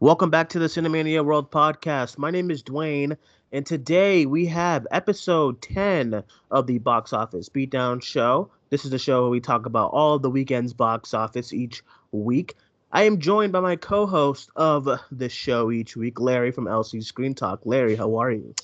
Welcome back to the Cinemania World Podcast. My name is Duane, and today we have episode 10 of the Box Office Beatdown Show. This is the show where we talk about all of the weekend's box office each week. I am joined by my co host of the show each week, Larry from LC Screen Talk. Larry, how are you?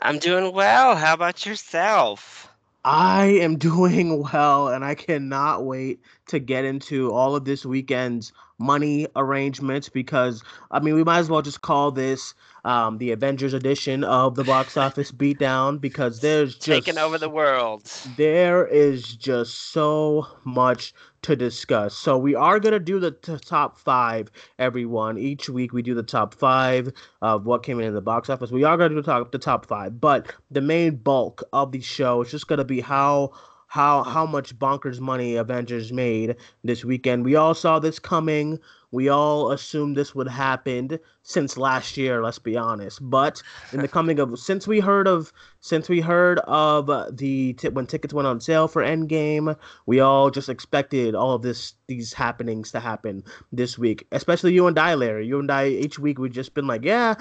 I'm doing well. How about yourself? I am doing well, and I cannot wait to get into all of this weekend's money arrangements because I mean we might as well just call this um, the Avengers edition of the box office beatdown because there's just taking over the world. There is just so much to discuss. So we are gonna do the t- top five, everyone. Each week we do the top five of what came in, in the box office. We are gonna do the top the top five, but the main bulk of the show is just gonna be how how how much bonkers money Avengers made this weekend. We all saw this coming. We all assumed this would happen since last year, let's be honest. But in the coming of since we heard of since we heard of the when tickets went on sale for Endgame, we all just expected all of this these happenings to happen this week. Especially you and I, Larry. You and I each week we've just been like, yeah,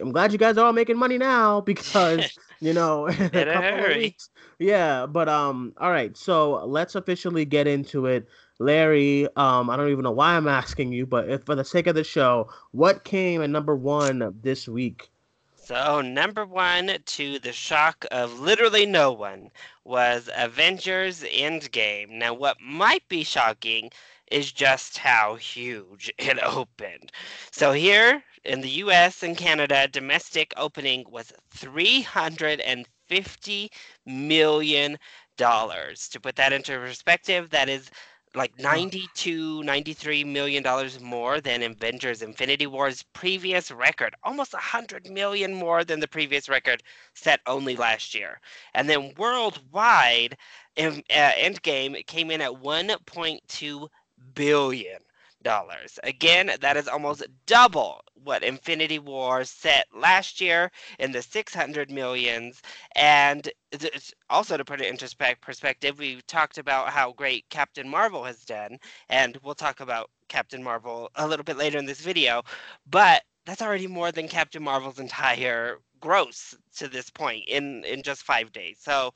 I'm glad you guys are all making money now because you know, in a hurry. Yeah, but um, all right. So let's officially get into it. Larry, um, I don't even know why I'm asking you, but if for the sake of the show, what came at number one this week? So number one, to the shock of literally no one, was Avengers Endgame. Now, what might be shocking is just how huge it opened. So here in the U.S. and Canada, domestic opening was 350 million dollars. To put that into perspective, that is like 92 93 million dollars more than avengers infinity war's previous record almost 100 million more than the previous record set only last year and then worldwide uh, endgame came in at 1.2 billion dollars. Again, that is almost double what Infinity War set last year in the 600 millions. And also to put it into perspective, we talked about how great Captain Marvel has done, and we'll talk about Captain Marvel a little bit later in this video. But that's already more than Captain Marvel's entire gross to this point in in just five days. So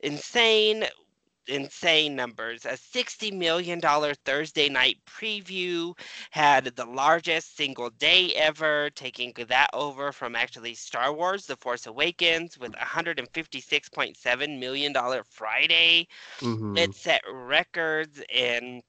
insane insane numbers. A $60 million Thursday night preview had the largest single day ever, taking that over from actually Star Wars The Force Awakens with $156.7 million Friday. Mm-hmm. It set records in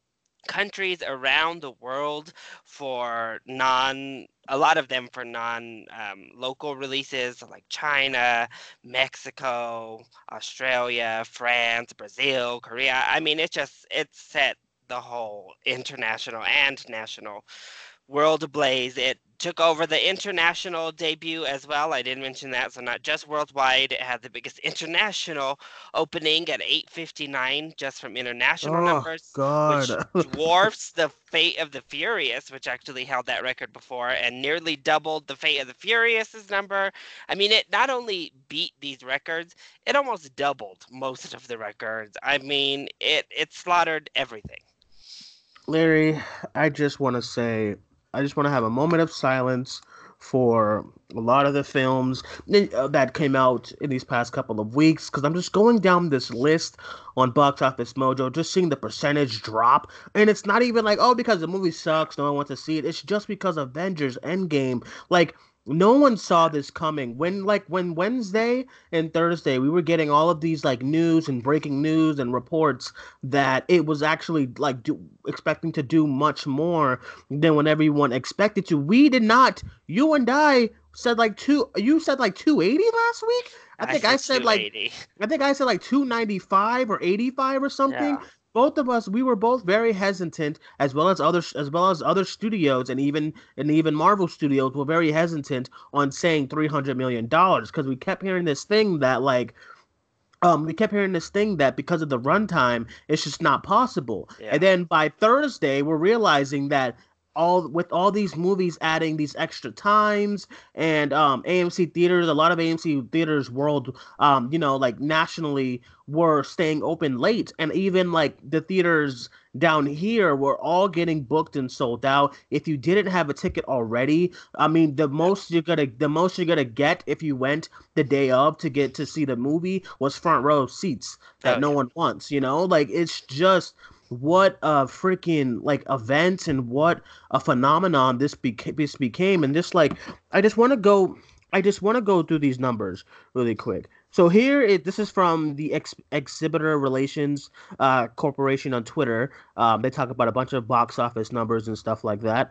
countries around the world for non a lot of them for non um, local releases like China, Mexico, Australia, France, Brazil, Korea. I mean, it just it set the whole international and national world ablaze. It took over the international debut as well. I didn't mention that, so not just worldwide. It had the biggest international opening at 8:59 just from international oh, numbers, God. which dwarfs the Fate of the Furious, which actually held that record before, and nearly doubled the Fate of the Furious's number. I mean, it not only beat these records, it almost doubled most of the records. I mean, it it slaughtered everything. Larry, I just want to say I just want to have a moment of silence for a lot of the films uh, that came out in these past couple of weeks because I'm just going down this list on Box Office Mojo, just seeing the percentage drop. And it's not even like, oh, because the movie sucks, no one wants to see it. It's just because Avengers Endgame, like, no one saw this coming. When like when wednesday and thursday we were getting all of these like news and breaking news and reports that it was actually like do, expecting to do much more than what everyone expected to. We did not you and i said like two you said like 280 last week? I think i said, I said like i think i said like 295 or 85 or something. Yeah both of us we were both very hesitant as well as other as well as other studios and even and even Marvel Studios were very hesitant on saying 300 million dollars cuz we kept hearing this thing that like um, we kept hearing this thing that because of the runtime, it's just not possible. Yeah. And then by Thursday, we're realizing that all with all these movies adding these extra times and um AMC theaters, a lot of AMC theaters world um, you know, like nationally were staying open late. And even like the theaters down here were all getting booked and sold out. If you didn't have a ticket already i mean the most you're gonna the most you're gonna get if you went the day of to get to see the movie was front row seats that oh, no yeah. one wants you know? Like it's just what a freaking like event and what a phenomenon this, beca- this became and just like i just want to go i just want to go through these numbers really quick so here, it, this is from the Ex- Exhibitor Relations uh, Corporation on Twitter. Um, they talk about a bunch of box office numbers and stuff like that.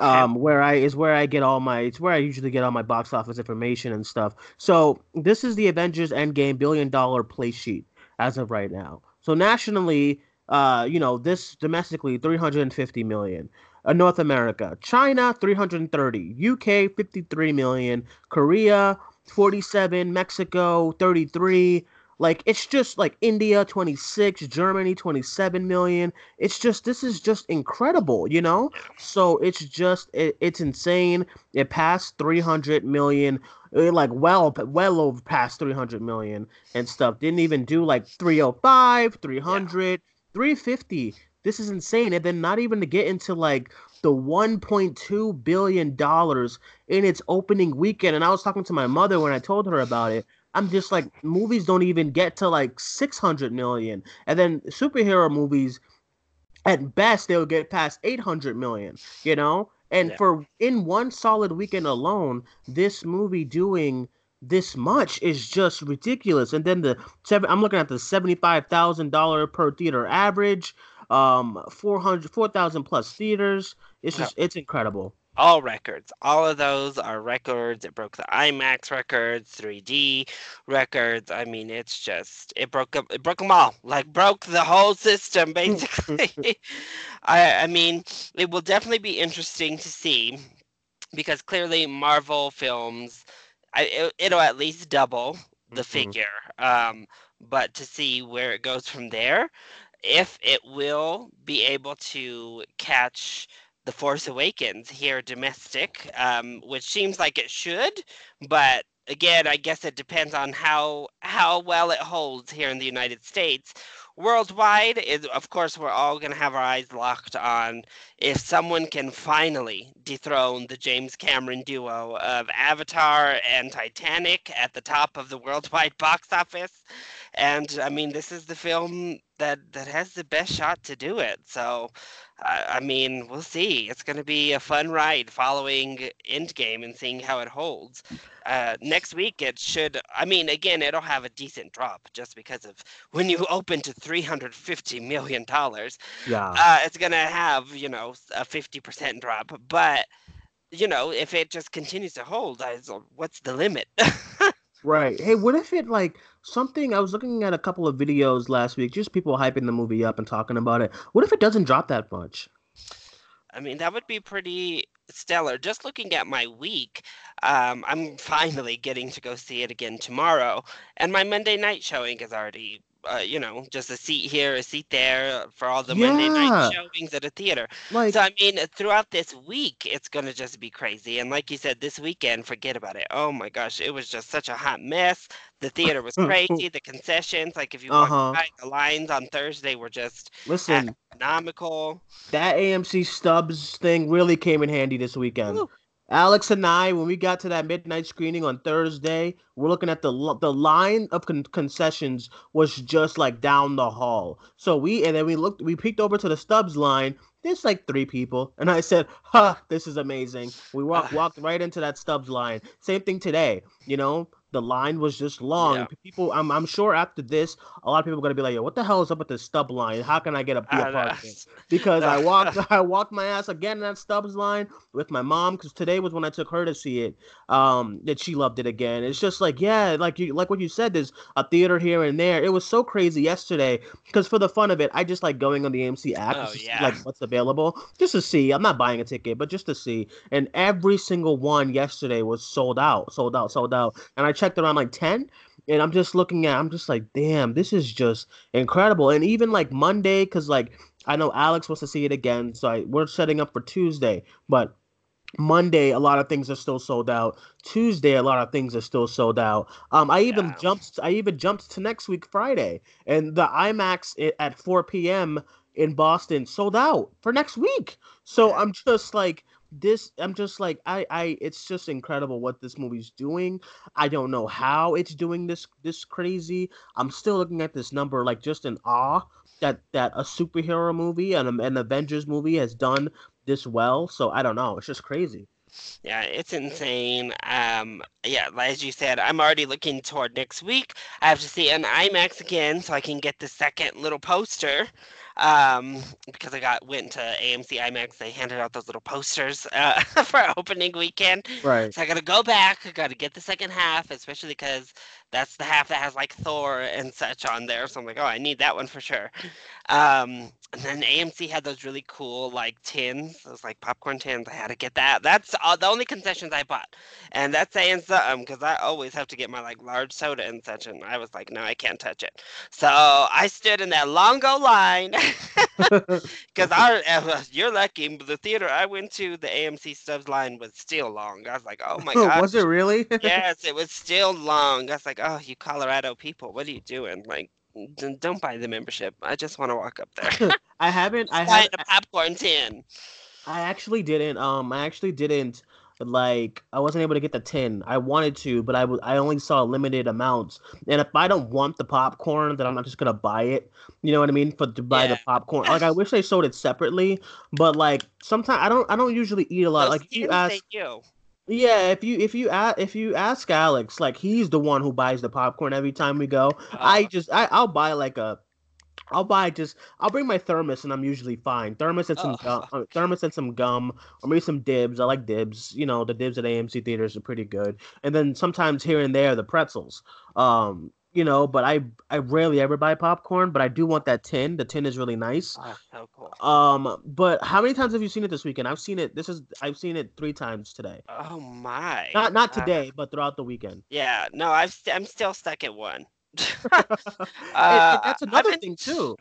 Um, where I is where I get all my it's where I usually get all my box office information and stuff. So this is the Avengers Endgame billion dollar play sheet as of right now. So nationally, uh, you know, this domestically 350 million. Uh, North America, China 330, UK 53 million, Korea 47, Mexico 33. Like it's just like India 26, Germany 27 million. It's just this is just incredible, you know? So it's just it, it's insane. It passed 300 million like well well over past 300 million and stuff. Didn't even do like 305, 300, yeah. 350. This is insane. And then not even to get into like the 1.2 billion dollars in its opening weekend and I was talking to my mother when I told her about it I'm just like movies don't even get to like 600 million and then superhero movies at best they'll get past 800 million you know and yeah. for in one solid weekend alone this movie doing this much is just ridiculous. And then the seven i'm looking at the $75000 per theater average um 400 4000 plus theaters. It's just it's incredible. All records. All of those are records. It broke the imax records 3d records. I mean it's just it broke it broke them all like broke the whole system basically. I i mean it will definitely be interesting to see because clearly marvel films I, it, will at least double the mm-hmm. figure um but to see where it goes from there if it will be able to catch the Force Awakens here domestic, um, which seems like it should, but again, I guess it depends on how how well it holds here in the United States. Worldwide, of course we're all going to have our eyes locked on if someone can finally dethrone the James Cameron duo of Avatar and Titanic at the top of the worldwide box office. And I mean, this is the film that that has the best shot to do it. So I, mean, we'll see. It's going to be a fun ride following Endgame and seeing how it holds. Uh, next week, it should. I mean, again, it'll have a decent drop just because of when you open to three hundred fifty million dollars. Yeah, uh, it's going to have you know a fifty percent drop, but you know if it just continues to hold, what's the limit? Right. Hey, what if it like something? I was looking at a couple of videos last week, just people hyping the movie up and talking about it. What if it doesn't drop that much? I mean, that would be pretty stellar. Just looking at my week, um, I'm finally getting to go see it again tomorrow, and my Monday night showing is already uh, you know, just a seat here, a seat there for all the yeah. Monday night showings at a theater. Like, so I mean, throughout this week, it's gonna just be crazy. And like you said, this weekend, forget about it. Oh my gosh, it was just such a hot mess. The theater was crazy. the concessions, like if you uh-huh. by, the lines on Thursday were just listen astronomical. That AMC Stubs thing really came in handy this weekend. Ooh. Alex and I, when we got to that midnight screening on Thursday, we're looking at the the line of con- concessions was just like down the hall. So we and then we looked, we peeked over to the Stubs line. There's like three people, and I said, "Ha, this is amazing." We walked walked right into that Stubs line. Same thing today. You know, the line was just long. Yeah. People, I'm, I'm sure after this, a lot of people are gonna be like, "Yo, what the hell is up with the stub line? How can I get a, be a part of it?" Because I walked, I walked my ass again in that stubs line with my mom. Because today was when I took her to see it. Um, that she loved it again. It's just like, yeah, like you, like what you said. There's a theater here and there. It was so crazy yesterday. Because for the fun of it, I just like going on the AMC app, oh, yeah. like what's available, just to see. I'm not buying a ticket, but just to see. And every single one yesterday was sold out, sold out, sold out. And I checked around like 10 and I'm just looking at I'm just like damn this is just incredible and even like Monday cuz like I know Alex wants to see it again, so I, we're setting up for Tuesday. But Monday, a lot of things are still sold out. Tuesday, a lot of things are still sold out. Um, I even Yeah. jumped. I even jumped to next week Friday, and the IMAX at 4 p.m. in Boston sold out for next week. So I'm just like this. I'm just like I. I. It's just incredible what this movie's doing. I don't know how it's doing this. This crazy. I'm still looking at this number like just in awe that that a superhero movie and an Avengers movie has done this well. So I don't know. It's just crazy. Yeah, it's insane. Um, yeah, as you said, I'm already looking toward next week. I have to see an IMAX again so I can get the second little poster. Um, because I got went to AMC IMAX, they handed out those little posters uh, for opening weekend. Right. So I gotta go back. I gotta get the second half, especially because that's the half that has like Thor and such on there. So I'm like, oh, I need that one for sure. Um, and then AMC had those really cool like tins, those like popcorn tins. I had to get that. That's all, the only concessions I bought, and that's saying something because I always have to get my like large soda and such. And I was like, no, I can't touch it. So I stood in that longo line because I, uh, you're lucky. The theater I went to, the AMC Stubs line was still long. I was like, oh my god. Was it really? yes, it was still long. I was like, oh, you Colorado people, what are you doing? Like, don't buy the membership. I just want to walk up there. I haven't. I have. the popcorn tin. I actually didn't. Um, I actually didn't. Like, I wasn't able to get the tin. I wanted to, but I was. I only saw limited amounts. And if I don't want the popcorn, then I'm not just gonna buy it. You know what I mean? For to buy the Yeah. popcorn. Like, I wish they sold it separately. But like, sometimes I don't. I don't usually eat a lot. Those like, you ask. do. Yeah, if you if you ask if you ask Alex, like he's the one who buys the popcorn every time we go. I Uh, just I I'll buy like a I'll buy just I'll bring my thermos and I'm usually fine. Thermos and some Oh. gum, uh, thermos and some gum, or maybe some dibs. I like dibs. You know, the dibs at AMC theaters are pretty good. And then sometimes here and there the pretzels. Um, you know, but I I rarely ever buy popcorn, but I do want that tin. The tin is really nice. oh, so cool. Um, but how many times have you seen it this weekend? I've seen it. This is I've seen it three times today. Oh my. Not not Uh, today, but throughout the weekend. yeah, no, I've st- I'm still stuck at one. And- and Uh, that's another been- thing too.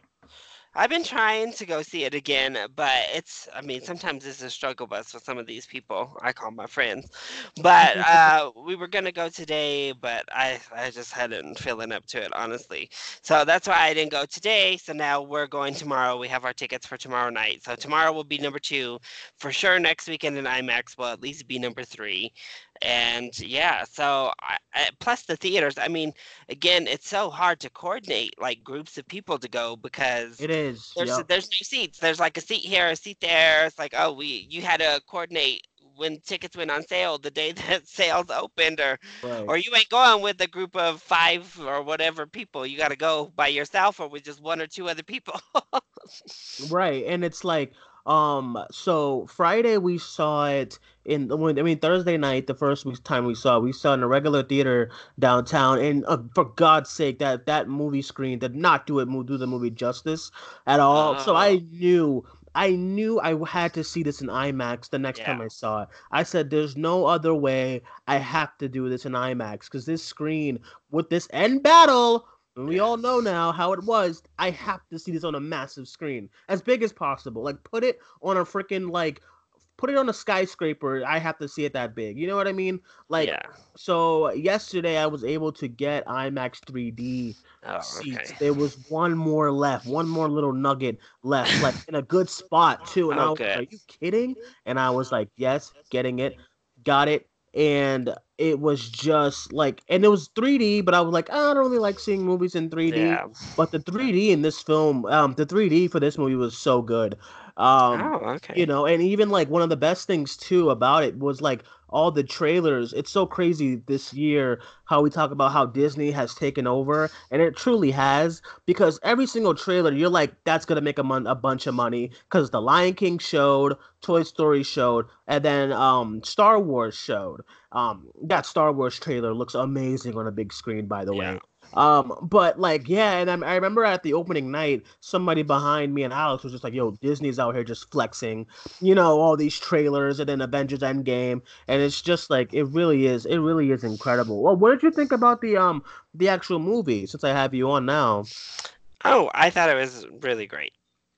I've been trying to go see it again, but it's, I mean, sometimes it's a struggle bus with some of these people I call my friends. But uh, we were going to go today, but I, I just hadn't feeling up to it, honestly. So that's why I didn't go today. So now we're going tomorrow. We have our tickets for tomorrow night. So tomorrow will be number two. For sure, next weekend in IMAX will at least be number three. And yeah, so I, I, plus the theaters, I mean, again, it's so hard to coordinate like groups of people to go because It is. there's yep. there's no seats. There's like a seat here, a seat there. It's like, oh, we you had to coordinate when tickets went on sale the day that sales opened, or right. or you ain't going with a group of five or whatever people. You got to go by yourself or with just one or two other people. Right, and it's like, um, so Friday we saw it in the I mean Thursday night, the first time we saw, it, we saw it in a regular theater downtown, and uh, for God's sake, that that movie screen did not do it do the movie justice at all. So. I knew. I knew I had to see this in IMAX the next time I saw it. I said, "There's no other way. I have to do this in IMAX because this screen with this end battle and we all know now how it was. I have to see this on a massive screen, as big as possible. Like put it on a freaking like, put it on a skyscraper. I have to see it that big. You know what I mean? Like, yeah. so yesterday I was able to get IMAX 3D Oh, seats. okay. There was one more left, one more little nugget left, like in a good spot too. And I Oh, was like. "Are you kidding?" And I was like, "Yes, getting it, got it." And it was just like, and it was 3D, but I was like, "Ah, I don't really like seeing movies in 3D. Yeah. But the 3D in this film, um, the 3D for this movie was so good. Um, oh, okay. you know, and even like one of the best things too about it was like all the trailers. It's so crazy this year how we talk about how Disney has taken over, and it truly has because every single trailer you're like, that's gonna make a, mon- a bunch of money because The Lion King showed, Toy Story showed, and then um Star Wars showed. Um, that Star Wars trailer looks amazing on a big screen, by the way. Um, but like, yeah, and I, I remember at the opening night, somebody behind me and Alex was just like, "Yo, Disney's out here just flexing, you know, all these trailers and then Avengers Endgame, and it's just like it really is, it really is incredible." Well, what did you think about the um the actual movie? Since I have you on now, Oh, I thought it was really great.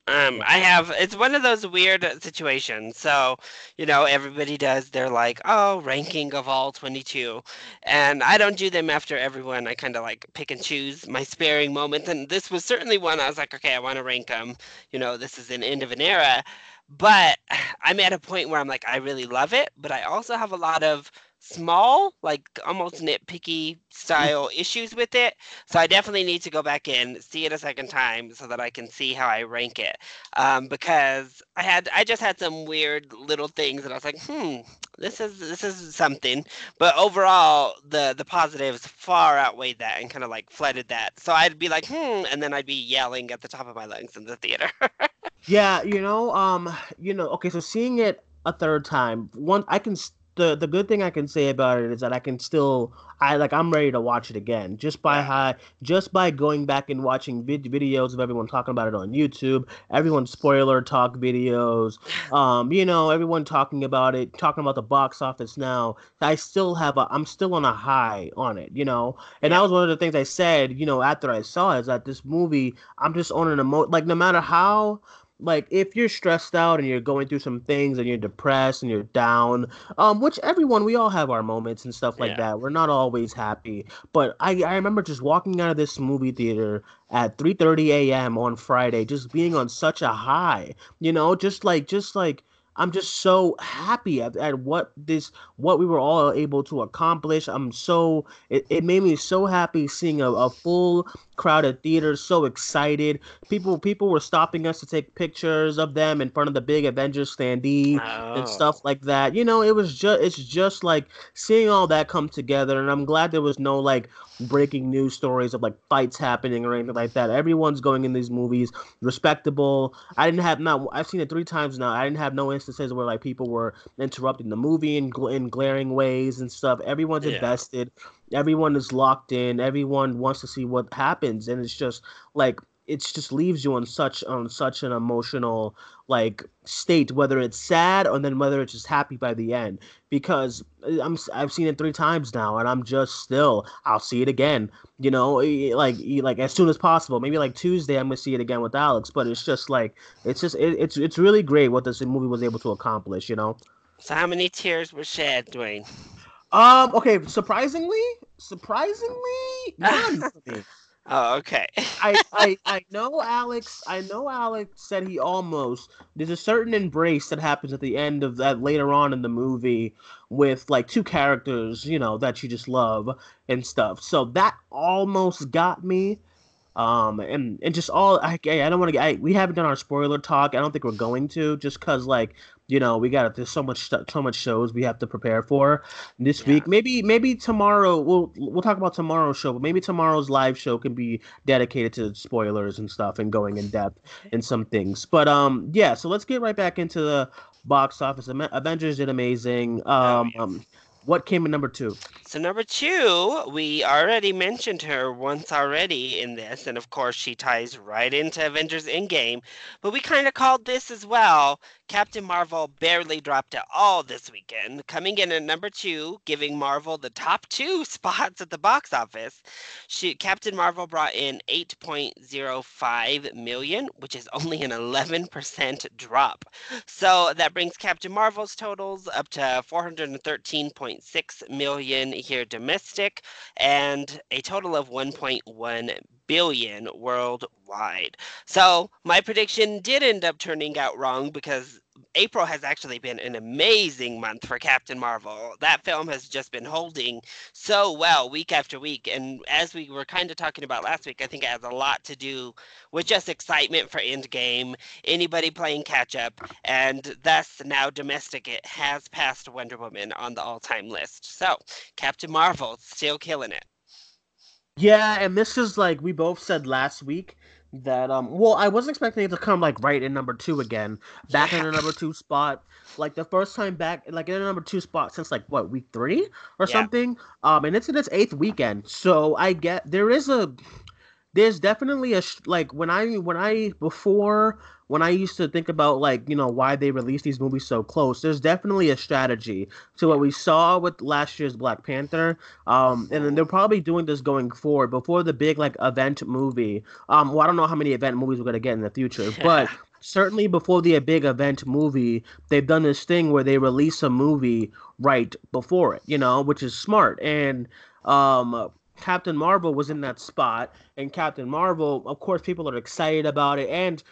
Um, I have. It's one of those weird situations. So, you know, everybody does. They're like, oh, ranking of all 22, and I don't do them after everyone. I kind of like pick and choose my sparing moments, and this was certainly one. I was like, okay, I want to rank them. You know, this is an end of an era, but I'm at a point where I'm like, I really love it, but I also have a lot of small, like almost nitpicky mm. style issues with it. So I definitely need to go back in, see it a second time, so that I can see how I rank it. Um, because I had, I just had some weird little things, and I was like, hmm, this is this is something. But overall, the the positives far outweighed that, and kind of like flooded that. So I'd be like, hmm, and then I'd be yelling at the top of my lungs in the theater. yeah, you know, um, you know, okay, so seeing it a third time, one I can the the good thing I can say about it is that I can still I like I'm ready to watch it again just by how just by going back and watching vid- videos of everyone talking about it on YouTube, everyone spoiler talk videos, um, you know, everyone talking about it, talking about the box office now. I still have a I'm still on a high on it, you know, and yeah. that was one of the things I said, you know, after I saw it, is that this movie I'm just on an emo like no matter how like if you're stressed out and you're going through some things and you're depressed and you're down um which everyone we all have our moments and stuff like yeah. that we're not always happy but i i remember just walking out of this movie theater at 3:30 a.m. on friday just being on such a high you know just like just like I'm just so happy at, at what this what we were all able to accomplish. I'm so it, it made me so happy seeing a, a full crowded theater, so excited. People people were stopping us to take pictures of them in front of the big Avengers standee oh. and stuff like that. You know, it was just it's just like seeing all that come together and I'm glad there was no like breaking news stories of like fights happening or anything like that. Everyone's going in these movies respectable. I didn't have not I've seen it three times now. I didn't have no instances where like people were interrupting the movie in, in glaring ways and stuff. Everyone's yeah. invested. Everyone is locked in. Everyone wants to see what happens, and it's just like it just leaves you on such on such an emotional like state whether it's sad or then whether it's just happy by the end. Because uh, I'm I've seen it 3 times now and I'm just still I'll see it again. You know like like as soon as possible. Maybe like Tuesday I'm going to see it again with Alex but it's just like it's just it, it's it's really great what this movie was able to accomplish you know? So how many tears were shed Duane? Um okay surprisingly surprisingly none Oh, okay. I, I I know Alex. I know Alex said he almost. There's a certain embrace that happens at the end of that later on in the movie with like two characters, you know, that you just love and stuff. So that almost got me. Um, and and just all I, I don't want to. We haven't done our spoiler talk. I don't think we're going to, just cause like you know we got there's so much so much shows we have to prepare for this yeah. week maybe maybe tomorrow we'll we'll talk about tomorrow's show but maybe tomorrow's live show can be dedicated to spoilers and stuff and going in depth in some things but um yeah so let's get right back into the box office avengers did amazing um, oh, yes. um what came in number two? So number two, we already mentioned her once already in this, and of course she ties right into Avengers Endgame. But we kind of called this as well. Captain Marvel barely dropped at all this weekend, coming in at number two, giving Marvel the top two spots at the box office. She, Captain Marvel brought in 8.05 million, which is only an 11% drop. So that brings Captain Marvel's totals up to 413. 1.6 million here domestic and a total of 1.1 billion worldwide. So my prediction did end up turning out wrong because April has actually been an amazing month for Captain Marvel. That film has just been holding so well week after week. And as we were kind of talking about last week, I think it has a lot to do with just excitement for Endgame, anybody playing catch up, and thus now domestic it has passed Wonder Woman on the all time list. So Captain Marvel still killing it. Yeah, and this is like we both said last week that um well I wasn't expecting it to come like right in number two again. Back yeah. in the number two spot. Like the first time back like in the number two spot since like what, week three or yeah. something? Um and it's in its eighth weekend. So I get there is a there's definitely a like when I when I before when I used to think about like you know why they released these movies so close, there's definitely a strategy to what we saw with last year's Black Panther, um, and then they're probably doing this going forward before the big like event movie. Um, well, I don't know how many event movies we're gonna get in the future, but certainly before the big event movie, they've done this thing where they release a movie right before it, you know, which is smart. And um, Captain Marvel was in that spot, and Captain Marvel, of course, people are excited about it. And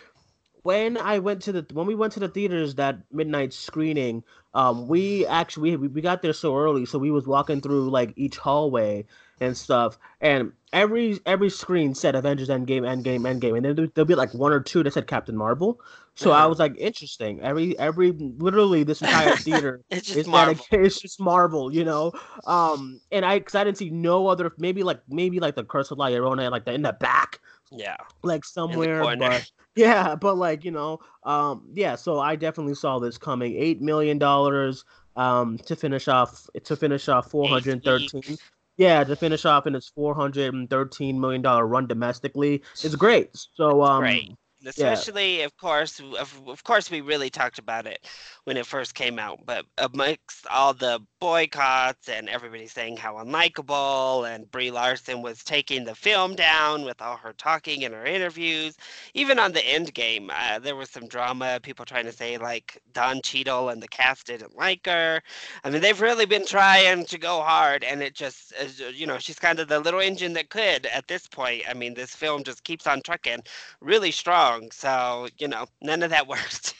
when I went to the when we went to the theaters that midnight screening, um, we actually we, we got there so early, so we was walking through like each hallway and stuff, and every every screen said Avengers Endgame, Endgame, Endgame, and then there'll be like one or two that said Captain Marvel. So I was like, interesting. Every every literally this entire theater it's just is Marvel. dedicated. It's just Marvel, you know. Um, and I because I didn't see no other maybe like maybe like the Curse of La Llorona like the in the back Yeah. like somewhere, but yeah, but like you know, um, yeah. So I definitely saw this coming. Eight million dollars, um, to finish off to finish off four hundred thirteen. Yeah, to finish off in its four hundred and thirteen million dollar run domestically is great. So um, Great. Especially, of course, of, of course, we really talked about it when it first came out. But amongst all the boycotts and everybody saying how unlikable, and Brie Larson was taking the film down with all her talking in her interviews, even on the Endgame, uh, there was some drama. People trying to say like Don Cheadle and the cast didn't like her. I mean, they've really been trying to go hard, and it just, you know, she's kind of the little engine that could at this point. I mean, this film just keeps on trucking really strong. So, you know, none of that worked.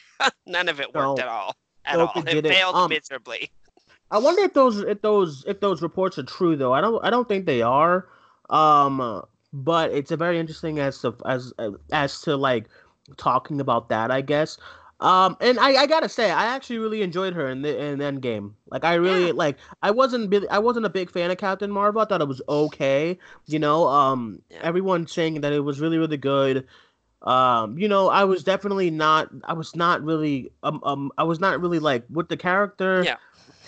none of it worked No. at all. At all. it It failed Um, miserably. I wonder if those if those if those reports are true though. I don't I don't think they are. Um, but it's a very interesting as to as as to like talking about that. I guess. Um, and I, I gotta say, I actually really enjoyed her in the in Endgame. Like, I really Yeah. like. I wasn't I wasn't a big fan of Captain Marvel. I thought it was okay. You know, um, everyone saying that it was really really good. Um, you know, I was definitely not. I was not really. Um, um I was not really like with the character Yeah.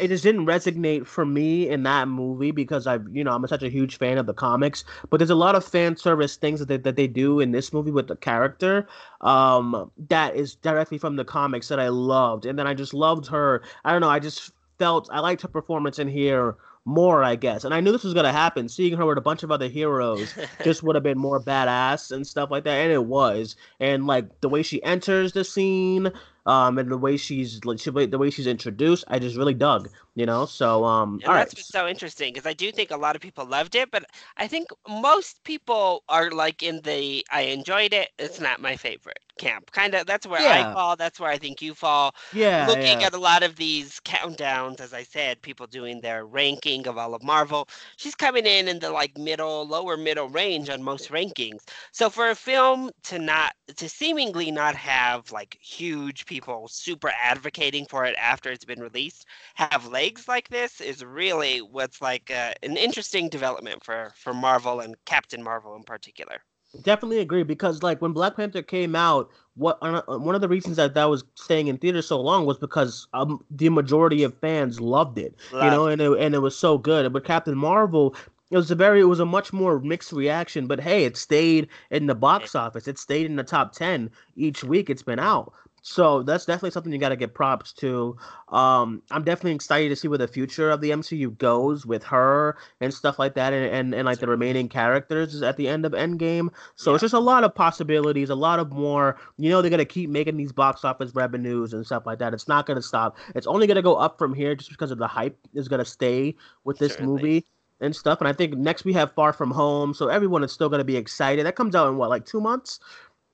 It just didn't resonate for me in that movie because I've you know, I'm such a huge fan of the comics. But there's a lot of fan service things that they, that they do in this movie with the character, um, that is directly from the comics that I loved. And then I just loved her. I don't know. I just felt I liked her performance in here more, I guess. And I knew this was gonna happen. Seeing her with a bunch of other heroes just would have been more badass and stuff like that. And it was. And like the way she enters the scene, um, and the way she's the way she's introduced, I just really dug. You know. So um, And all right. that's what's so interesting because I do think a lot of people loved it, but I think most people are like in the I enjoyed it, it's not my favorite camp. Kind of that's where Yeah. I fall, that's where I think you fall. Yeah. Looking yeah. at a lot of these countdowns, as I said, people doing their ranking of all of Marvel, she's coming in in the like middle, lower middle range on most rankings. So for a film to not to seemingly not have like huge people super advocating for it after it's been released, have legs like this is really what's like uh, an interesting development for for Marvel and Captain Marvel in particular. Definitely agree because like when Black Panther came out, what uh, one of the reasons that that was staying in theaters so long was because um the majority of fans loved it, you know, and it, and it was so good. But Captain Marvel, it was a very it was a much more mixed reaction. But hey, it stayed in the box office. It stayed in the top ten each week it's been out. So that's definitely something you got to get props to. Um, I'm definitely excited to see where the future of the MCU goes with her and stuff like that, and and, and like the remaining characters at the end of Endgame. So it's just a lot of possibilities, a lot of more. You know, they're gonna keep making these box office revenues and stuff like that. It's not gonna stop. It's only gonna go up from here just because of the hype is gonna stay with this Certainly. movie and stuff. And I think next we have Far From Home, so everyone is still gonna be excited. That comes out in what, like two months?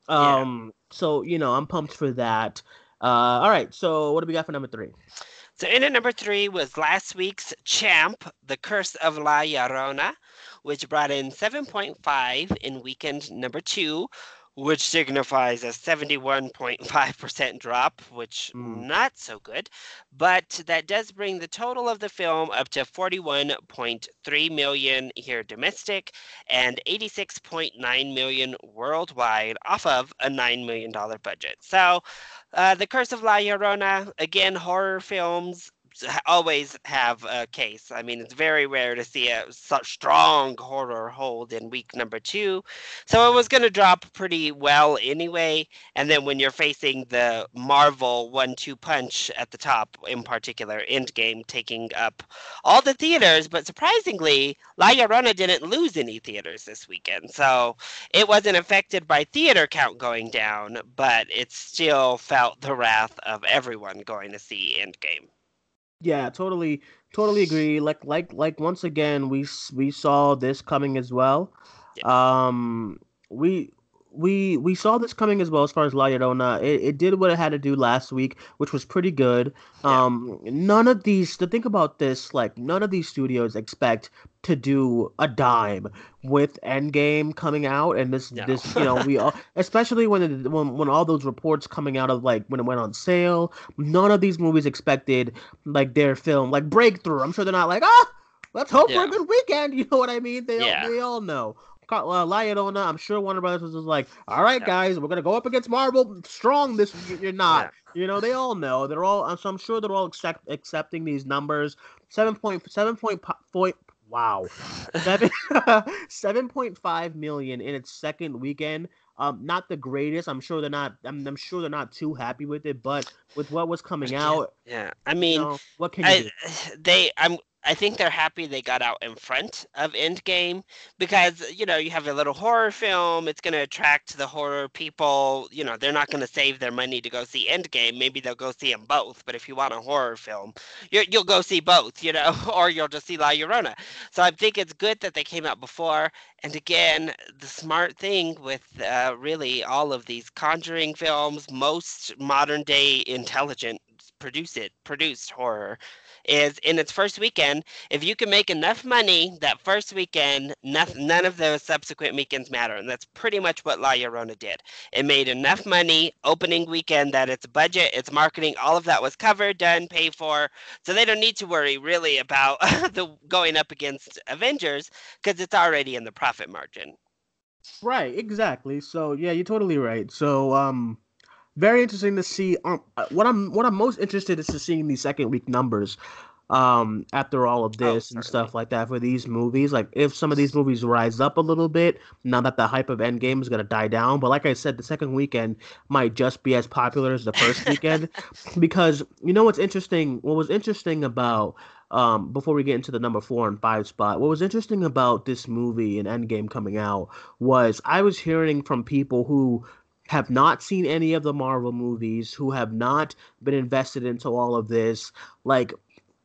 Yeah. So you know, I'm pumped for that. Uh, all right. So what do we got for number three? So in at number three was last week's Champ, The Curse of La Llorona, which brought in 7.5 in weekend number two, which signifies a 71.5% drop, which Mm. not so good. But that does bring the total of the film up to 41.3 million here domestic and 86.9 million worldwide off of a $9 million budget. So uh, The Curse of La Llorona, again, horror films always have a case. I mean, it's very rare to see a such strong horror hold in week number two. So it was going to drop pretty well anyway. And then when you're facing the Marvel one-two punch at the top, in particular, Endgame taking up all the theaters, but surprisingly, La Llorona didn't lose any theaters this weekend. So it wasn't affected by theater count going down, but it still felt the wrath of everyone going to see Endgame. Yeah, totally, totally agree. Like, like, like. Once again, we we saw this coming as well. Yeah. Um, we we we saw this coming as well as far as La Llorona. It, it did what it had to do last week, which was pretty good. Yeah. Um, none of these to think about this, like none of these studios expect to do a dime with Endgame coming out, and this no. this you know we all especially when when when all those reports coming out of like when it went on sale, none of these movies expected like their film like breakthrough. I'm sure they're not like ah. Let's hope yeah. for a good weekend. You know what I mean? They yeah. all, they all know uh, La I'm sure Warner Brothers was just like, all right, yeah. guys, we're gonna go up against Marvel strong. This you're not. Yeah. You know, they all know. They're all. So I'm sure they're all accept, accepting these numbers. Seven point seven point point. Wow, seven seven point five million in its second weekend. Um, not the greatest. I'm sure they're not. I'm, I'm sure they're not too happy with it. But with what was coming out, yeah. I mean, you know, what can you I, do? They. I'm. I think they're happy they got out in front of Endgame because, you know, you have a little horror film. It's going to attract the horror people. You know, they're not going to save their money to go see Endgame. Maybe they'll go see them both. But if you want a horror film, you will go see both, you know, or you'll just see La Llorona. So I think it's good that they came out before. And again, the smart thing with uh, really all of these Conjuring films, most modern day intelligent produce it produced horror is in its first weekend, if you can make enough money that first weekend, none of those subsequent weekends matter. And that's pretty much what La Llorona did. It made enough money opening weekend that its budget, its marketing, all of that was covered, done, paid for. So they don't need to worry really about the going up against Avengers because it's already in the profit margin. Right, exactly. So yeah, you're totally right. So um very interesting to see. Um, uh, what I'm what I'm most interested is to seeing these second week numbers. Um, after all of oh, this oh, and stuff like that for these movies, like if some of these movies rise up a little bit now that the hype of Endgame is gonna die down. But like I said, the second weekend might just be as popular as the first weekend because you know what's interesting. What was interesting about um, before we get into the number four and five spot, what was interesting about this movie and Endgame coming out was I was hearing from people who have not seen any of the Marvel movies, who have not been invested into all of this, like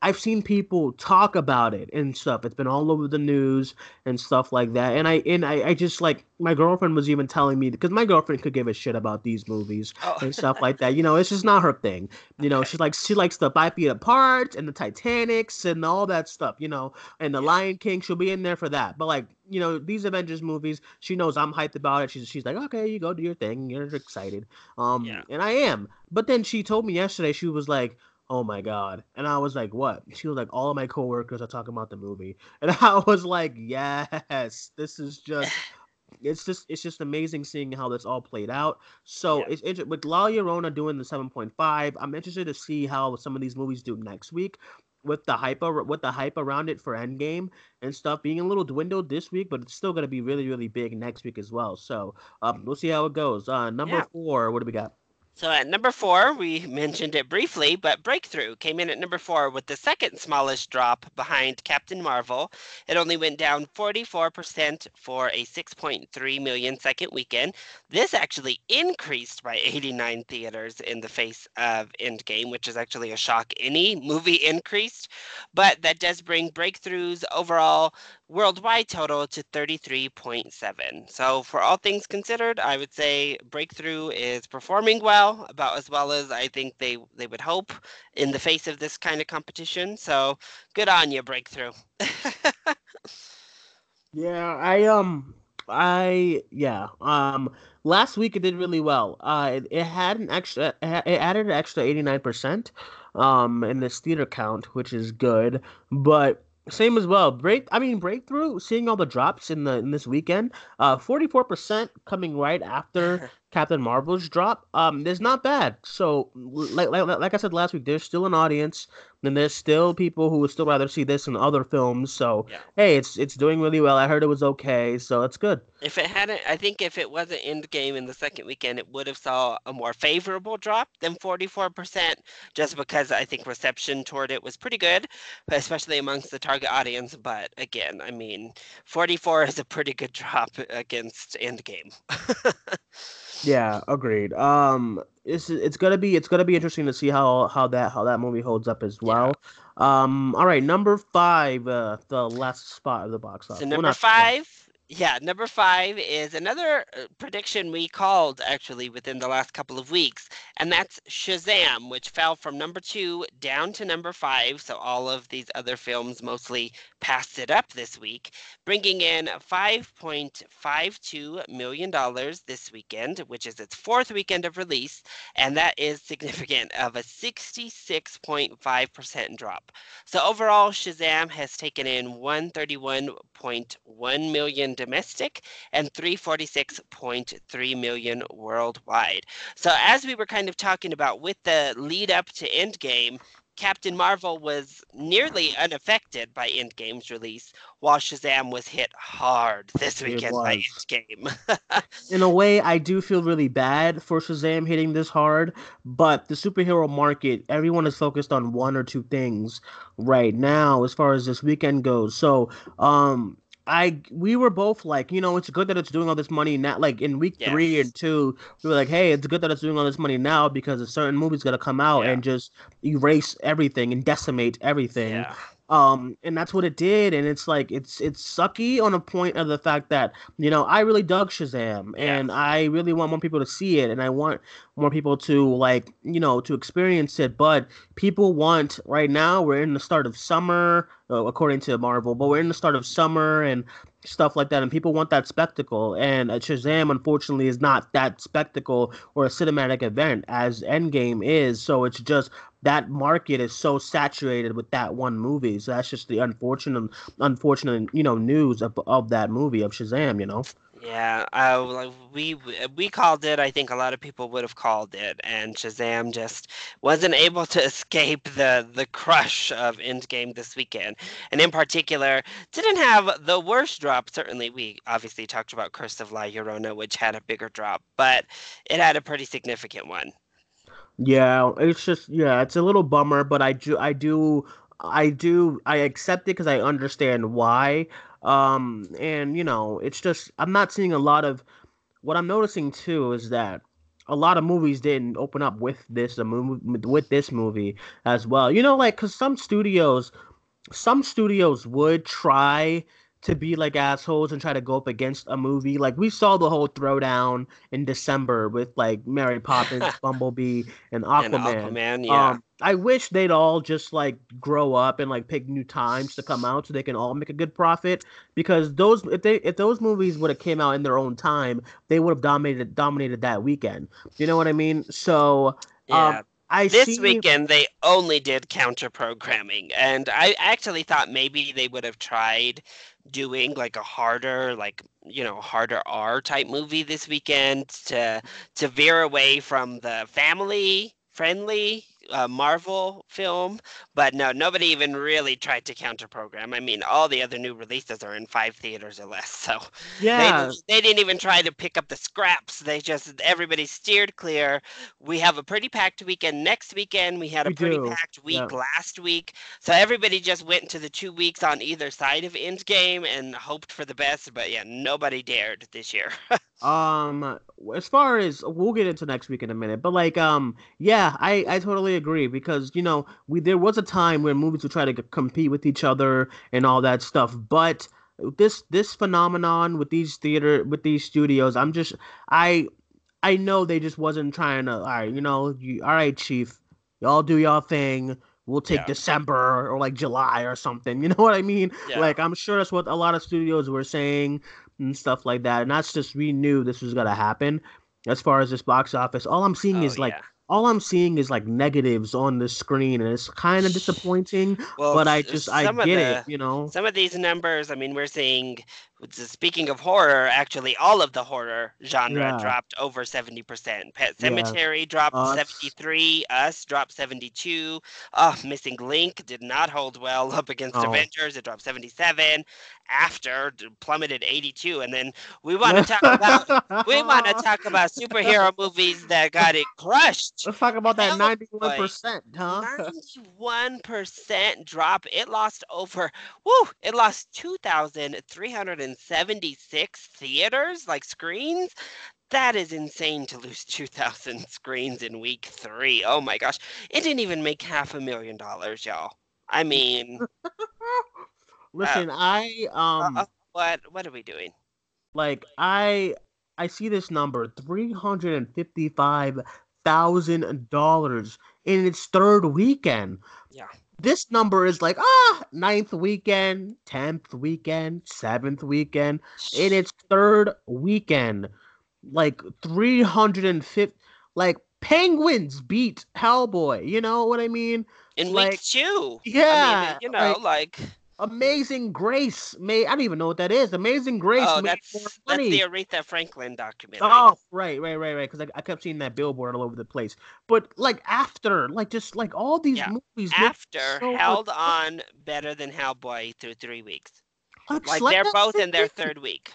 I've seen people talk about it and stuff. It's been all over the news and stuff like that. And I and I, I just like my girlfriend was even telling me because my girlfriend could give a shit about these movies oh. and stuff like that. You know, it's just not her thing. You know, she's like she likes the Five Feet Apart and the Titanics and all that stuff. You know, and the Lion King. She'll be in there for that. But like you know, these Avengers movies, she knows I'm hyped about it. She's she's like, okay, you go do your thing. You're excited. Um, yeah. and I am. But then she told me yesterday she was like oh my god and i was like what she was like all of my coworkers are talking about the movie and i was like yes this is just it's just it's just amazing seeing how this all played out so yeah. it's inter- with la llorona doing the 7.5 i'm interested to see how some of these movies do next week with the hype with the hype around it for Endgame and stuff being a little dwindled this week, but it's still going to be really really big next week as well. So um, we'll see how it goes. Uh, number yeah. four, what do we got? So at number four, we mentioned it briefly, but Breakthrough came in at number four with the second smallest drop behind Captain Marvel. It only went down 44% for a 6.3 million second weekend. This actually increased by 89 theaters in the face of Endgame, which is actually a shock. Any movie increased, but that does bring Breakthrough's overall worldwide total to 33.7. So for all things considered, I would say Breakthrough is performing well, about as well as I think they they would hope in the face of this kind of competition. So good on you, Breakthrough. yeah, I um I yeah. Um last week it did really well. Uh it, it had an extra it added an extra 89% um in this theater count, which is good, but same as well. Break. I mean, breakthrough. Seeing all the drops in the in this weekend. Uh, forty four percent coming right after Captain Marvel's drop, um, is not bad. So, like, like, like I said last week, there's still an audience, and there's still people who would still rather see this in other films. So, yeah. hey, it's it's doing really well. I heard it was okay, so it's good. If it hadn't, I think if it wasn't Endgame in the second weekend, it would have saw a more favorable drop than 44%, just because I think reception toward it was pretty good, especially amongst the target audience. But again, I mean, 44 is a pretty good drop against Endgame. Yeah, agreed. Um, it's it's gonna be it's gonna be interesting to see how how that how that movie holds up as well. Yeah. Um, all right, number five, uh, the last spot of the box office. So number well, five yeah, number five is another uh, prediction we called actually within the last couple of weeks, and that's Shazam, which fell from number two down to number five. So all of these other films mostly passed it up this week, bringing in $5.52 million this weekend, which is its fourth weekend of release, and that is significant of a 66.5% drop. So overall, Shazam has taken in 131.1 million domestic and 346.3 million worldwide. So as we were kind of talking about with the lead up to Endgame, Captain Marvel was nearly unaffected by Endgame's release, while Shazam was hit hard this weekend by Endgame. In a way, I do feel really bad for Shazam hitting this hard, but the superhero market, everyone is focused on one or two things right now as far as this weekend goes. So, um, I we were both like, you know, it's good that it's doing all this money now. Like in week yes. three and two, we were like, hey, it's good that it's doing all this money now because a certain movie's gonna come out yeah. and just erase everything and decimate everything. Yeah. Um, and that's what it did, and it's like it's it's sucky on a point of the fact that you know I really dug Shazam, and I really want more people to see it, and I want more people to like you know to experience it. But people want right now we're in the start of summer, uh, according to Marvel, but we're in the start of summer and stuff like that, and people want that spectacle. And uh, Shazam, unfortunately, is not that spectacle or a cinematic event as Endgame is. So it's just that market is so saturated with that one movie. So that's just the unfortunate, unfortunate, you know, news of, of that movie of Shazam. You know. Yeah, uh, we we called it. I think a lot of people would have called it, and Shazam just wasn't able to escape the the crush of Endgame this weekend, and in particular, didn't have the worst drop. Certainly, we obviously talked about Curse of La Llorona, which had a bigger drop, but it had a pretty significant one. Yeah, it's just yeah, it's a little bummer, but I do I do I do I accept it because I understand why. Um, and you know, it's just I'm not seeing a lot of what I'm noticing too is that a lot of movies didn't open up with this a movie with this movie as well. You know, like because some studios, some studios would try to be like assholes and try to go up against a movie. Like we saw the whole throwdown in December with like Mary Poppins, Bumblebee, and Aquaman. And Aquaman, yeah. Um, I wish they'd all just like grow up and like pick new times to come out so they can all make a good profit. Because those if they if those movies would have came out in their own time, they would have dominated dominated that weekend. You know what I mean? So um, yeah. Um, I this see... weekend they only did counter programming, and I actually thought maybe they would have tried doing like a harder, like you know, harder R type movie this weekend to to veer away from the family friendly uh, Marvel film, but no, nobody even really tried to counter program. I mean, all the other new releases are in five theaters or less, so yeah, they, they didn't even try to pick up the scraps. They just everybody steered clear. We have a pretty packed weekend next weekend. We had a we pretty do. packed week yeah. last week, so everybody just went to the two weeks on either side of Endgame and hoped for the best. But yeah, nobody dared this year. um, as far as we'll get into next week in a minute, but like, um, yeah, I I totally agree because you know we there was a time where movies would try to compete with each other and all that stuff, but this this phenomenon with these theater with these studios, I'm just I I know they just wasn't trying to. All right, you know, you, all right, Chief, y'all do y'all thing. We'll take yeah. December or like July or something. You know what I mean? Yeah. Like I'm sure that's what a lot of studios were saying and stuff like that. And that's just we knew this was gonna happen. As far as this box office, all I'm seeing oh, is like yeah all I'm seeing is like negatives on the screen, and it's kind of disappointing. Well, but I just I get the, it, you know. Some of these numbers, I mean, we're seeing Speaking of horror, actually, all of the horror genre Yeah. dropped over 70%. Pet Yeah. Sematary dropped Us. 73, Us dropped 72. Oh, Missing Link did not hold well up against No. Avengers. It dropped 77. After plummeted 82. And then we want to talk about we want to talk about superhero movies that got it crushed. Let's talk about that ninety-one percent, huh? 91% drop. It lost over, woo, it lost 2,376 theaters, like screens. That is insane to lose 2,000 screens in week three. Oh my gosh. It didn't even make half a million dollars, y'all. I mean, Listen, I um uh, what what are we doing? like I I see this number three hundred and fifty-five thousand dollars in its third weekend. Yeah. This number is like ah ninth weekend, tenth weekend, seventh weekend. in its third weekend. Like 350 like Penguins beat Hellboy, you know what I mean? in week like, two. I Yeah, mean, you know, like, like, Amazing Grace made I don't even know what that is. Amazing Grace oh, that's that's the Aretha Franklin documentary. Oh, right, right, right, right. Because I, I kept seeing that billboard all over the place. But like after, like just like all these Yeah. movies, After so held money. on better than Hellboy through three weeks. like, Like they're both in their third week.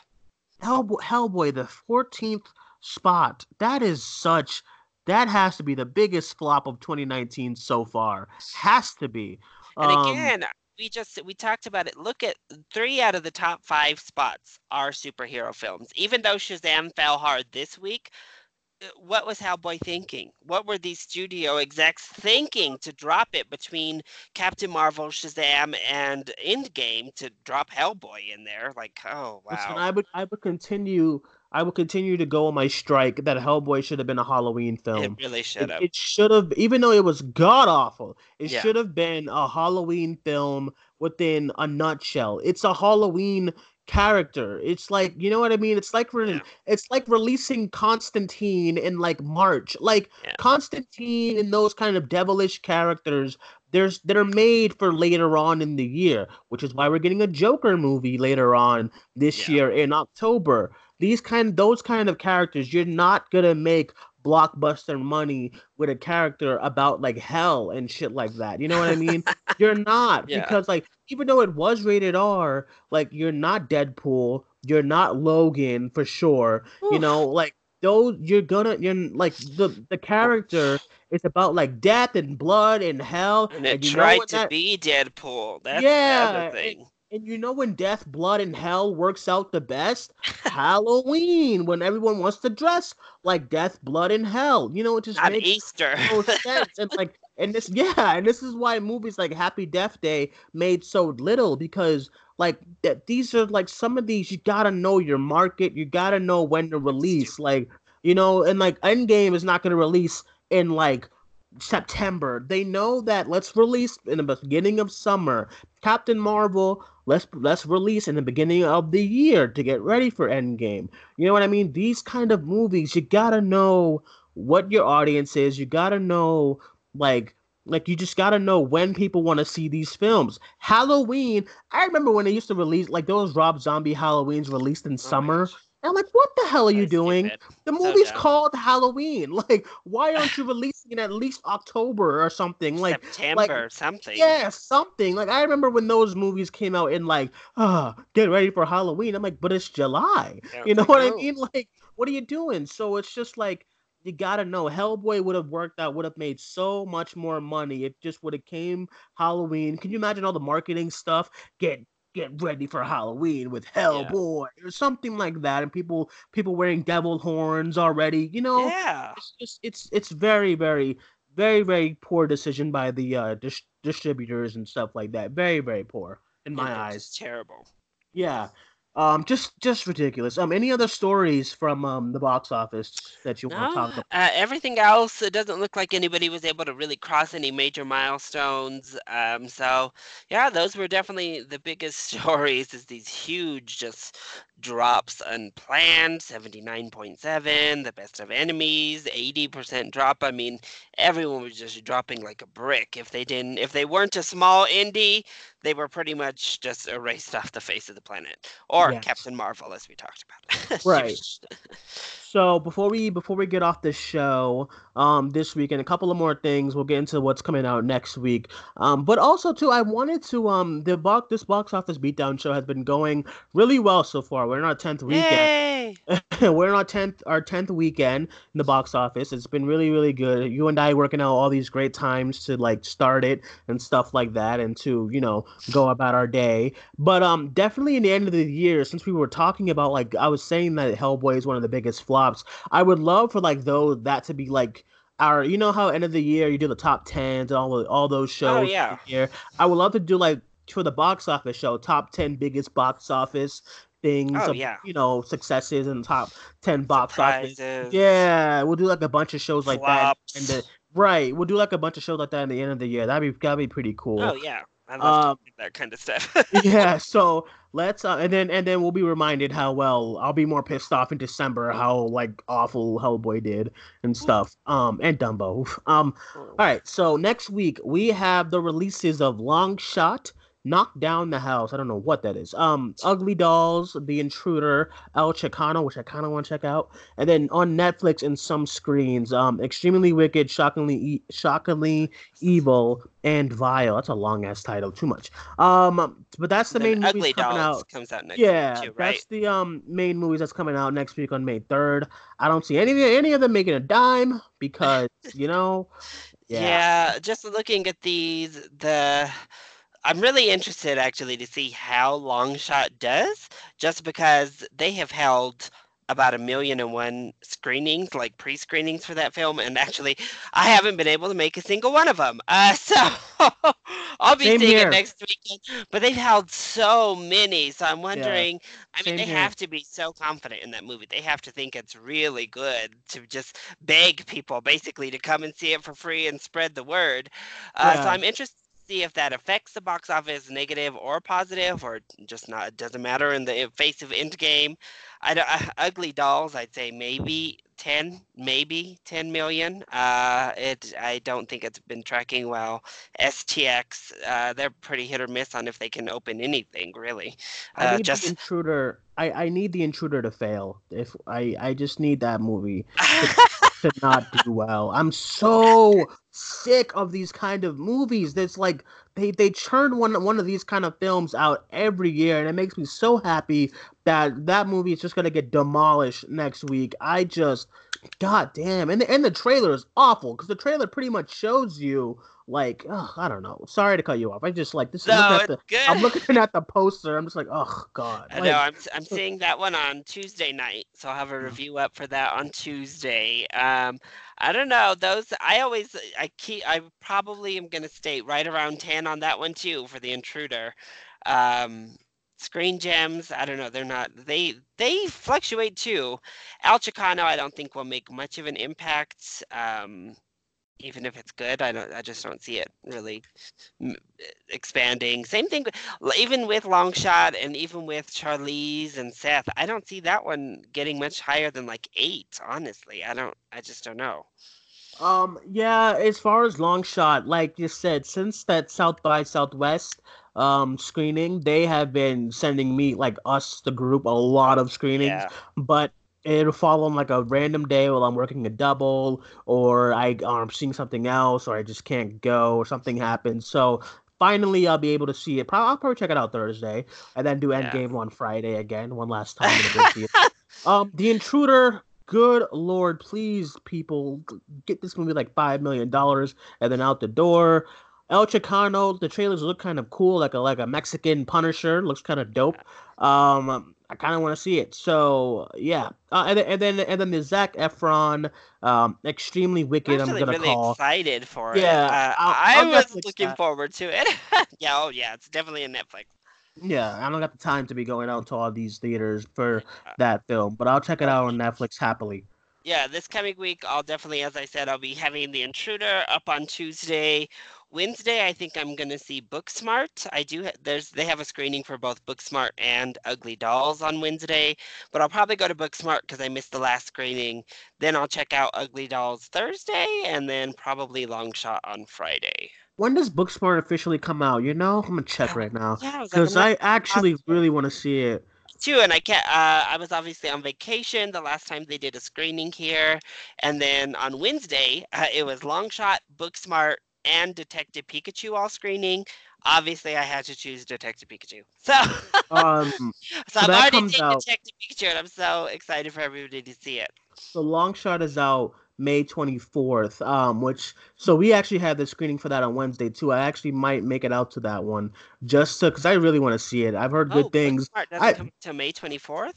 Hellboy, Hellboy, the 14th spot. That is such. That has to be the biggest flop of 2019 so far. Has to be. And Um, again, we just we talked about it. Look at three out of the top five spots are superhero films. Even though Shazam fell hard this week, uh, what was Hellboy thinking? What were these studio execs thinking to drop it between Captain Marvel, Shazam, and Endgame to drop Hellboy in there? Like, oh Listen, wow. I would, I would continue. I will continue to go on my strike that Hellboy should have been a Halloween film. It really should have. it should have, even though it was god awful, it Yeah. should have been a Halloween film within a nutshell. It's a Halloween character. It's like, you know what I mean? It's like re- Yeah. it's like releasing Constantine in like March. Like Yeah. Constantine and those kind of devilish characters, there's that are made for later on in the year, which is why we're getting a Joker movie later on this Yeah. year in October. These kind those kind of characters, you're not gonna make blockbuster money with a character about like hell and shit like that. You know what I mean? you're not Yeah. because like even though it was rated R, like you're not Deadpool, you're not Logan for sure. You know, like those you're gonna you're like the the character is about like death and blood and hell And it you know tried to that- be Deadpool. That's Yeah, the other it- thing. And you know when death, blood, and hell works out the best? Halloween, when everyone wants to dress like death, blood, and hell. You know, it just Not makes Easter. no sense. And like, and this, yeah, and this is why movies like Happy Death Day made so little because like that these are like some of these you gotta know your market, you gotta know when to release. Like, you know, and like Endgame is not gonna release in like September. They know that let's release in the beginning of summer. Captain Marvel, let's let's release in the beginning of the year to get ready for Endgame. You know what I mean? These kind of movies, you gotta know what your audience is. You gotta know like like you just gotta know when people want to see these films. Halloween, I remember when they used to release like those Rob Zombie Halloweens released in Oh summer. And I'm like, what the hell are you doing? stupid. The movie's called Halloween. Like, why aren't you releasing it at least October or something? Like, September, something. yeah, something. Like, I remember when those movies came out in like, ah, get ready for Halloween. I'm like, but it's July. You know what I mean? Like, what are you doing? So it's just like you gotta know. Hellboy would have worked out, would have made so much more money. It just would have came Halloween. Can you imagine all the marketing stuff? Get get ready for Halloween with Hellboy or something like that, and people people wearing devil horns already. You know, Yeah. it's just it's it's very very very very poor decision by the uh dis- distributors and stuff like that. Very very poor in my It- eyes. Terrible. Yeah. Um, just just ridiculous. Um, any other stories from um the box office that you want to talk about? uh, everything else, it doesn't look like anybody was able to really cross any major milestones. Um, so yeah, those were definitely the biggest stories. Is these huge just drops unplanned, seventy nine point seven, the best of enemies, eighty percent drop. I mean, everyone was just dropping like a brick. If they didn't, if they weren't a small indie, they were pretty much just erased off the face of the planet, or Yes. Captain Marvel, as we talked about. Right. So before we before we get off the show, um, this week and a couple of more things, we'll get into what's coming out next week. Um, but also too, I wanted to um the box this box office beatdown show has been going really well so far. We're in our tenth weekend. We're in our tenth our tenth weekend in the box office. It's been really really good. You and I working out all these great times to like start it and stuff like that, and to you know go about our day. But um, definitely in the end of the year, since we were talking about like I was saying that Hellboy is one of the biggest flops. I would love for like those that to be like our you know how end of the year you do the top tens and all all those shows. Oh, yeah. year. I would love to do like for the box office show top ten biggest box office things. Oh, of, yeah. You know successes and top ten box office. Yeah, we'll do like a bunch of shows like that. Flops. The, right, we'll do like a bunch of shows like that in the end of the year. That'd be that'd be pretty cool. Oh yeah, I love Um, that kind of stuff. yeah, so let's uh, and then and then we'll be reminded how well I'll be more pissed off in December how like awful Hellboy did and stuff. Um and Dumbo. Um all right, so next week we have the releases of Long Shot, Knock Down the House. I don't know what that is. Um, Ugly Dolls, The Intruder, El Chicano, which I kind of want to check out, and then on Netflix and some screens, um, Extremely Wicked, Shockingly, e- Shockingly Evil, and Vile. That's a long ass title. Too much. Um, but that's the main Ugly movies coming Dolls out. comes out next Yeah, week too, right? that's the um main movies that's coming out next week on May third. I don't see any any of them making a dime because you know. yeah, Yeah. just looking at these, the I'm really interested actually to see how Longshot does, just because they have held about a million and one screenings, like pre-screenings for that film, and actually, I haven't been able to make a single one of them. Uh, so I'll be Same seeing here. it next weekend. But they've held so many, so I'm wondering. I mean, same they here. have to be so confident in that movie. They have to think it's really good to just beg people basically to come and see it for free and spread the word. Uh, So I'm interested see if that affects the box office negative or positive or just not. It doesn't matter in the face of Endgame. I, don't- uh, Ugly Dolls, I'd say maybe 10, maybe 10 million. Uh, it. I don't think it's been tracking well. STX, uh, they're pretty hit or miss on if they can open anything really. I Uh, need just the intruder. I, I need the intruder to fail. If I I just need that movie to not do well. I'm so sick of these kind of movies. That's like they they churn one one of these kind of films out every year, and it makes me so happy that that movie is just gonna get demolished next week. I just, god damn, and the, and the trailer is awful because the trailer pretty much shows you like, ugh, I don't know. Sorry to cut you off. I just like this. no, looking at it's the, good. I'm looking at the poster. I'm just like, oh god. I Like, know. I'm I'm seeing that one on Tuesday night, so I'll have a review up for that on Tuesday. Um, I don't know. Those I always I keep I probably am gonna stay right around ten on that one too for the intruder. Um, Screen gems, I don't know. They're not. They they fluctuate too. El Chicano, I don't think will make much of an impact. Um, even if it's good, I don't. I just don't see it really expanding. Same thing, even with Longshot and even with Charlize and Seth. I don't see that one getting much higher than like eight. Honestly, I don't. I just don't know. Um, yeah, as far as long shot, like you said, since that South by Southwest um screening, they have been sending me like us, the group, a lot of screenings, Yeah. but it'll fall on like a random day while I'm working a double, or I or I'm seeing something else, or I just can't go, or something happens. So finally, I'll be able to see it. Probably, I'll probably check it out Thursday, and then do Yeah. Endgame on Friday again, one last time in a big. Um, The Intruder. Good lord, please, people, get this movie like five million dollars and then out the door. El Chicano, the trailers look kind of cool, like a like a Mexican Punisher, looks kind of dope. Um, I kind of want to see it. So yeah, uh, and then and then and then the Zac Efron, um, extremely wicked. I'm I'm gonna really call. excited for Yeah, it. Uh, I'll- I was Netflix looking that. forward to it. yeah. Oh yeah. It's definitely a Netflix. Yeah, I don't got the time to be going out to all these theaters for Uh, that film, but I'll check it out on Netflix happily. Yeah, this coming week, I'll definitely, as I said, I'll be having The Intruder up on Tuesday. Wednesday, I think I'm gonna see Booksmart. I do. There's they have a screening for both Booksmart and Ugly Dolls on Wednesday, but I'll probably go to Booksmart because I missed the last screening. Then I'll check out Ugly Dolls Thursday, and then probably Longshot on Friday. when does Booksmart officially come out? You know, I'm gonna check oh, right now Yeah, I like, because I'm I not actually really want to see it. Too, and I can't. Uh, I was obviously on vacation the last time they did a screening here, and then on Wednesday uh, it was Long Longshot, Booksmart, and Detective Pikachu all screening. Obviously, I had to choose Detective Pikachu. So, Um, so I've already seen Detective Pikachu, and I'm so excited for everybody to see it. the long shot is out May 24th. Um, which so we actually had the screening for that on Wednesday too. I actually might make it out to that one just to because I really want to see it. I've heard good oh, things. Booksmart doesn't I- come until May 24th.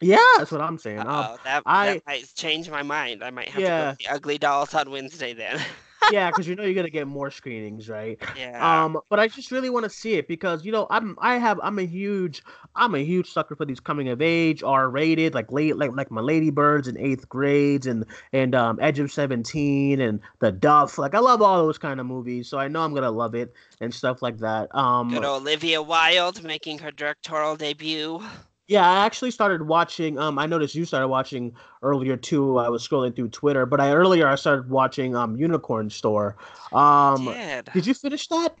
Yeah, that's what I'm saying. Um, Oh, that, I- that might change my mind. I might have Yeah. to go see Ugly Dolls on Wednesday then. yeah, because you know you're gonna get more screenings, right? yeah. Um, but I just really want to see it because you know I'm I have I'm a huge I'm a huge sucker for these coming of age R rated like late like like my Ladybirds and eighth grades and and um Edge of Seventeen and the Duff like I love all those kind of movies so I know I'm gonna love it and stuff like that. Um, Good Olivia Wilde making her directorial debut. Yeah, I actually started watching. Um, I noticed you started watching earlier too. I was scrolling through Twitter, but I earlier I started watching um Unicorn Store. Um, did. did you finish that?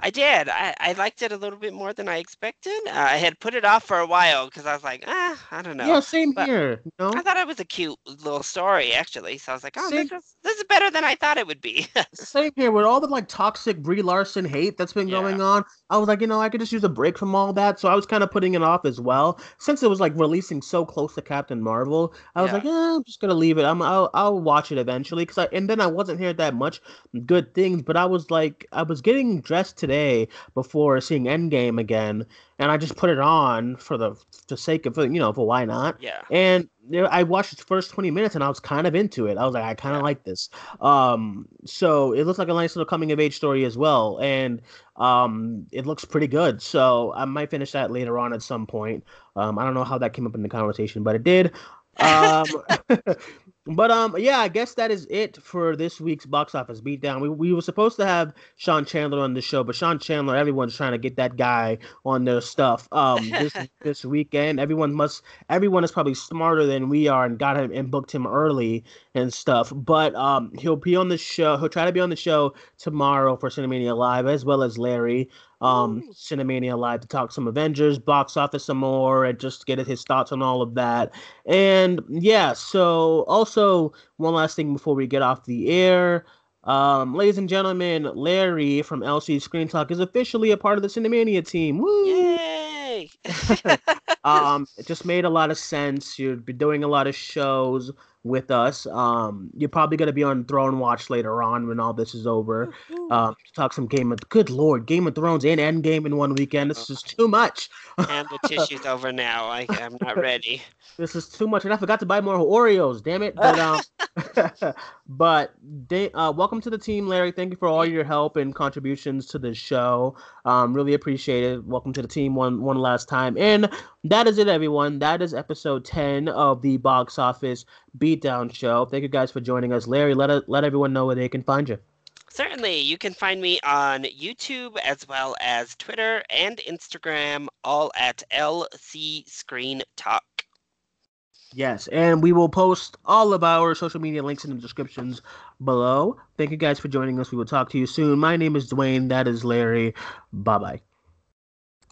I did. I, I liked it a little bit more than I expected. Uh, I had put it off for a while because I was like, ah, I don't know. Yeah, same but- here. You know, I thought it was a cute little story actually. So I was like, oh, Same- this is, this is better than I thought it would be. same here with all the like toxic Brie Larson hate that's been Yeah. going on. I was like, you know, I could just use a break from all that, so I was kind of putting it off as well. Since it was like releasing so close to Captain Marvel, I was Yeah. like, eh, I'm just gonna leave it. I'm I'll, I'll watch it eventually because I and then I wasn't hearing that much good things, but I was like, I was getting dressed today before seeing Endgame again, and I just put it on for the the sake of you know for why not. yeah. And I watched the first 20 minutes and I was kind of into it. I was like, I kind of Yeah. like this. Um, so it looks like a nice little coming of age story as well. And um, it looks pretty good. So I might finish that later on at some point. Um, I don't know how that came up in the conversation, but it did. Um, but um, yeah, I guess that is it for this week's box office beatdown. We, we were supposed to have Sean Chandler on the show, but Sean Chandler, everyone's trying to get that guy on their stuff. Um, this this weekend, everyone must everyone is probably smarter than we are and got him and booked him early and stuff. But um, he'll be on the show. He'll try to be on the show tomorrow for Cinemania Live, as well as Larry. Um, Cinemania Live to talk some Avengers, box office some more, and just get his thoughts on all of that. And yeah, so also one last thing before we get off the air. Um, ladies and gentlemen, Larry from LC Screen Talk is officially a part of the Cinemania team. Woo! Yay! um, it just made a lot of sense. You'd be doing a lot of shows with us. Um, you're probably gonna be on Throne Watch later on when all this is over. Um, to talk some Game of Good Lord, Game of Thrones and Endgame in one weekend. This is too much. and the tissue's over now. I, I'm not ready. This is too much, and I forgot to buy more Oreos. Damn it! But um, but they, uh, welcome to the team, Larry. Thank you for all your help and contributions to the show. Um, really appreciate it. Welcome to the team one one last time, and that is it, everyone. That is episode ten of the box office beatdown show. Thank you guys for joining us, Larry. Let uh, let everyone know where they can find you. Certainly, you can find me on YouTube as well as Twitter and Instagram, all at LC Screen Talk. Yes, and we will post all of our social media links in the descriptions below. Thank you guys for joining us. We will talk to you soon. My name is Duane. That is Larry. Bye bye.